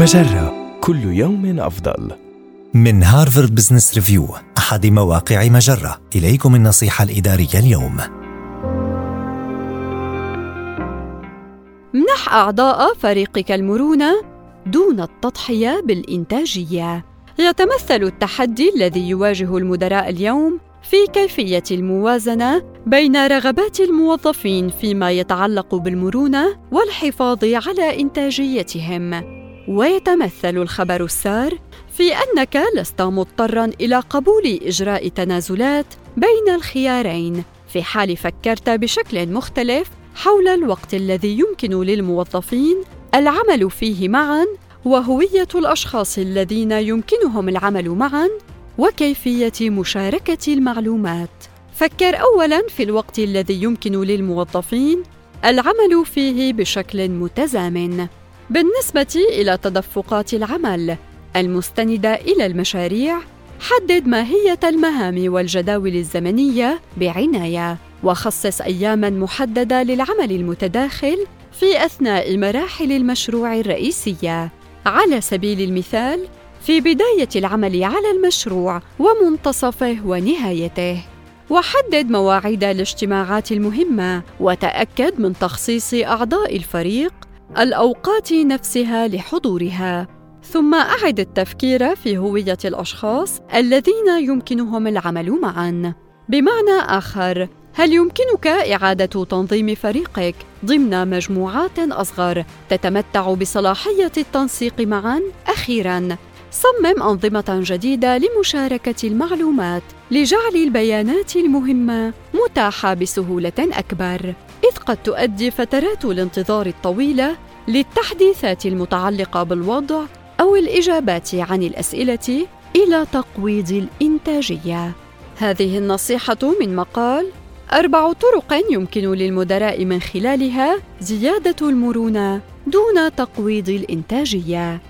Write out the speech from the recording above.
مجرة كل يوم أفضل. من Harvard Business Review أحد مواقع مجرة إليكم النصيحة الإدارية اليوم امنح أعضاء فريقك المرونة دون التضحية بالإنتاجية. يتمثل التحدي الذي يواجه المدراء اليوم في كيفية الموازنة بين رغبات الموظفين فيما يتعلق بالمرونة والحفاظ على إنتاجيتهم. ويتمثل الخبر السار في أنك لست مضطرا إلى قبول إجراء تنازلات بين الخيارين. في حال فكرت بشكل مختلف حول الوقت الذي يمكن للموظفين العمل فيه معا وهوية الأشخاص الذين يمكنهم العمل معا وكيفية مشاركة المعلومات. فكر اولا في الوقت الذي يمكن للموظفين العمل فيه بشكل متزامن. بالنسبة إلى تدفقات العمل المستندة إلى المشاريع، حدد ماهية المهام والجداول الزمنية بعناية، وخصص أياماً محددة للعمل المتداخل في أثناء مراحل المشروع الرئيسية. على سبيل المثال، في بداية العمل على المشروع ومنتصفه ونهايته. وحدد مواعيد الاجتماعات المهمة، وتأكد من تخصيص أعضاء الفريق الأوقات نفسها لحضورها ثم أعد التفكير في هوية الأشخاص الذين يمكنهم العمل معا. بمعنى آخر هل يمكنك إعادة تنظيم فريقك ضمن مجموعات أصغر تتمتع بصلاحية التنسيق معا؟ أخيرا صمم أنظمة جديدة لمشاركة المعلومات لجعل البيانات المهمة متاحة بسهولة أكبر إذ قد تؤدي فترات الانتظار الطويلة للتحديثات المتعلقة بالوضع أو الإجابات عن الأسئلة إلى تقويض الإنتاجية. هذه النصيحة من مقال أربع طرق يمكن للمدراء من خلالها زيادة المرونة دون تقويض الإنتاجية.